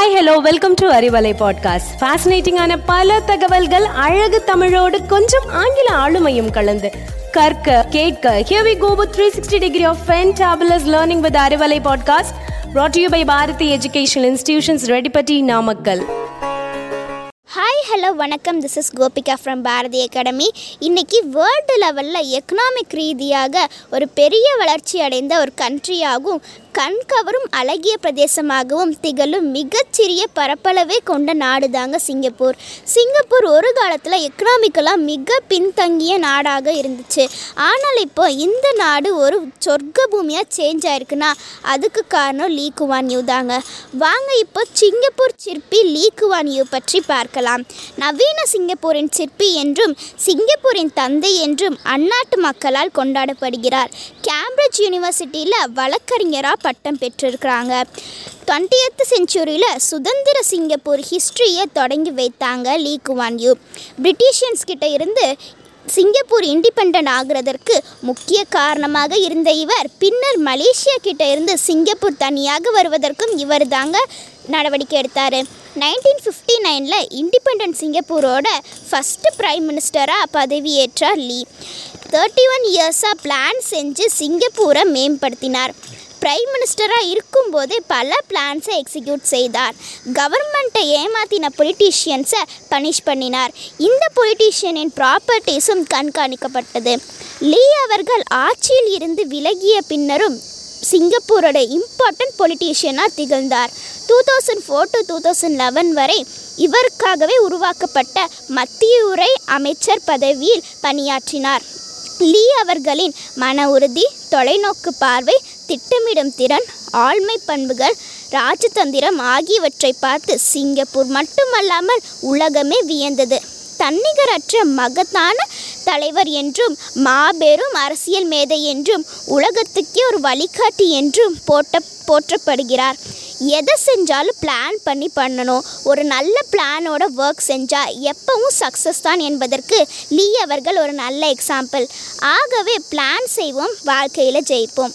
Hi hello welcome to Arivalai podcast ஃபேசினேட்டிங்கான பல தகவல்கள் அழகு தமிழோடு கொஞ்சம் ஆங்கில ஆளுமையும் கலந்து. கற்க கேட்க here we go with 360 degree of fantabulous learning with Arivalai podcast brought to you by Bharathi educational institutions Reddipatti Namakkal hi hello வணக்கம். This is Gopika from Bharathi academy இன்னைக்கு வேர்ல்டு லெவலில் எக்கனாமிக் ரீதியாக ஒரு பெரிய வளர்ச்சி அடைந்த ஒரு கண்ட்ரியாகவும் கண்கவரும் அழகிய பிரதேசமாகவும் திகழும் மிகச்சிறிய பரப்பளவே கொண்ட நாடு தாங்க சிங்கப்பூர். சிங்கப்பூர் ஒரு காலத்தில் எக்கனாமிக்கலாக மிக பின்தங்கிய நாடாக இருந்துச்சு. ஆனால் இப்போ இந்த நாடு ஒரு சொர்க்க பூமியாக சேஞ்ச் ஆயிருக்குன்னா அதுக்கு காரணம் லீ குவான் யூ தாங்க. வாங்க இப்போ சிங்கப்பூர் சிற்பி லீ குவான் யூ பற்றி பார்க்கலாம். நவீன சிங்கப்பூரின் சிற்பி என்றும் சிங்கப்பூரின் தந்தை என்றும் அந்நாட்டு மக்களால் கொண்டாடப்படுகிறார். கேம்பிரிட்ஜ் யூனிவர்சிட்டியில் வழக்கறிஞராக பட்டம் பெற்றிருக்கிறாங்க. டுவெண்ட்டியத்து செஞ்சுரியில் சுதந்திர சிங்கப்பூர் ஹிஸ்ட்ரியை தொடங்கி வைத்தாங்க லீ குவான் யூ. பிரிட்டிஷியன்ஸ் கிட்ட இருந்து சிங்கப்பூர் இண்டிபெண்ட் ஆகிறதற்கு முக்கிய காரணமாக இருந்த இவர் பின்னர் மலேசியா கிட்ட இருந்து சிங்கப்பூர் தனியாக வருவதற்கும் இவர் தாங்க நடவடிக்கை எடுத்தார். நைன்டீன் ஃபிஃப்டி நைனில் இண்டிபெண்ட் சிங்கப்பூரோட ஃபஸ்ட்டு பிரைம் மினிஸ்டராக பதவியேற்றார் லீ. தேர்ட்டி ஒன் இயர்ஸாக பிளான் செஞ்சு சிங்கப்பூரை மேம்படுத்தினார். பிரைம் மினிஸ்டராக இருக்கும்போதே பல பிளான்ஸை எக்ஸிக்யூட் செய்தார். கவர்மெண்ட்டை ஏமாத்தின பொலிட்டீஷியன்ஸை பனிஷ் பண்ணினார். இந்த பொலிட்டீஷியனின் ப்ராப்பர்ட்டிஸும் கண்காணிக்கப்பட்டது. லீ அவர்கள் ஆட்சியில் இருந்து விலகிய பின்னரும் சிங்கப்பூரோட இம்பார்ட்டன்ட் பொலிட்டீஷியனாக திகழ்ந்தார். Two thousand four to two thousand eleven வரை இவருக்காகவே உருவாக்கப்பட்ட மத்திய உரை அமைச்சர் பதவியில் பணியாற்றினார். லீ அவர்களின் மன உறுதி தொலைநோக்கு பார்வை திட்டமிடும் திறன் ஆழ்மை பண்புகள் ராஜதந்திரம் ஆகியவற்றை பார்த்து சிங்கப்பூர் மட்டுமல்லாமல் உலகமே வியந்தது. தன்னிகரற்ற மகத்தான தலைவர் என்றும் மாபெரும் அரசியல் மேதை என்றும் உலகத்துக்கே ஒரு வழிகாட்டி என்றும் போட்ட போற்றப்படுகிறார். எதை செஞ்சாலும் பிளான் பண்ணி பண்ணணும். ஒரு நல்ல பிளானோட ஒர்க் செஞ்சால் எப்பவும் சக்ஸஸ் தான் என்பதற்கு லீ அவர்கள் ஒரு நல்ல எக்ஸாம்பிள் ஆகவே பிளான் செய்வோம் வாழ்க்கையில் ஜெயிப்போம்.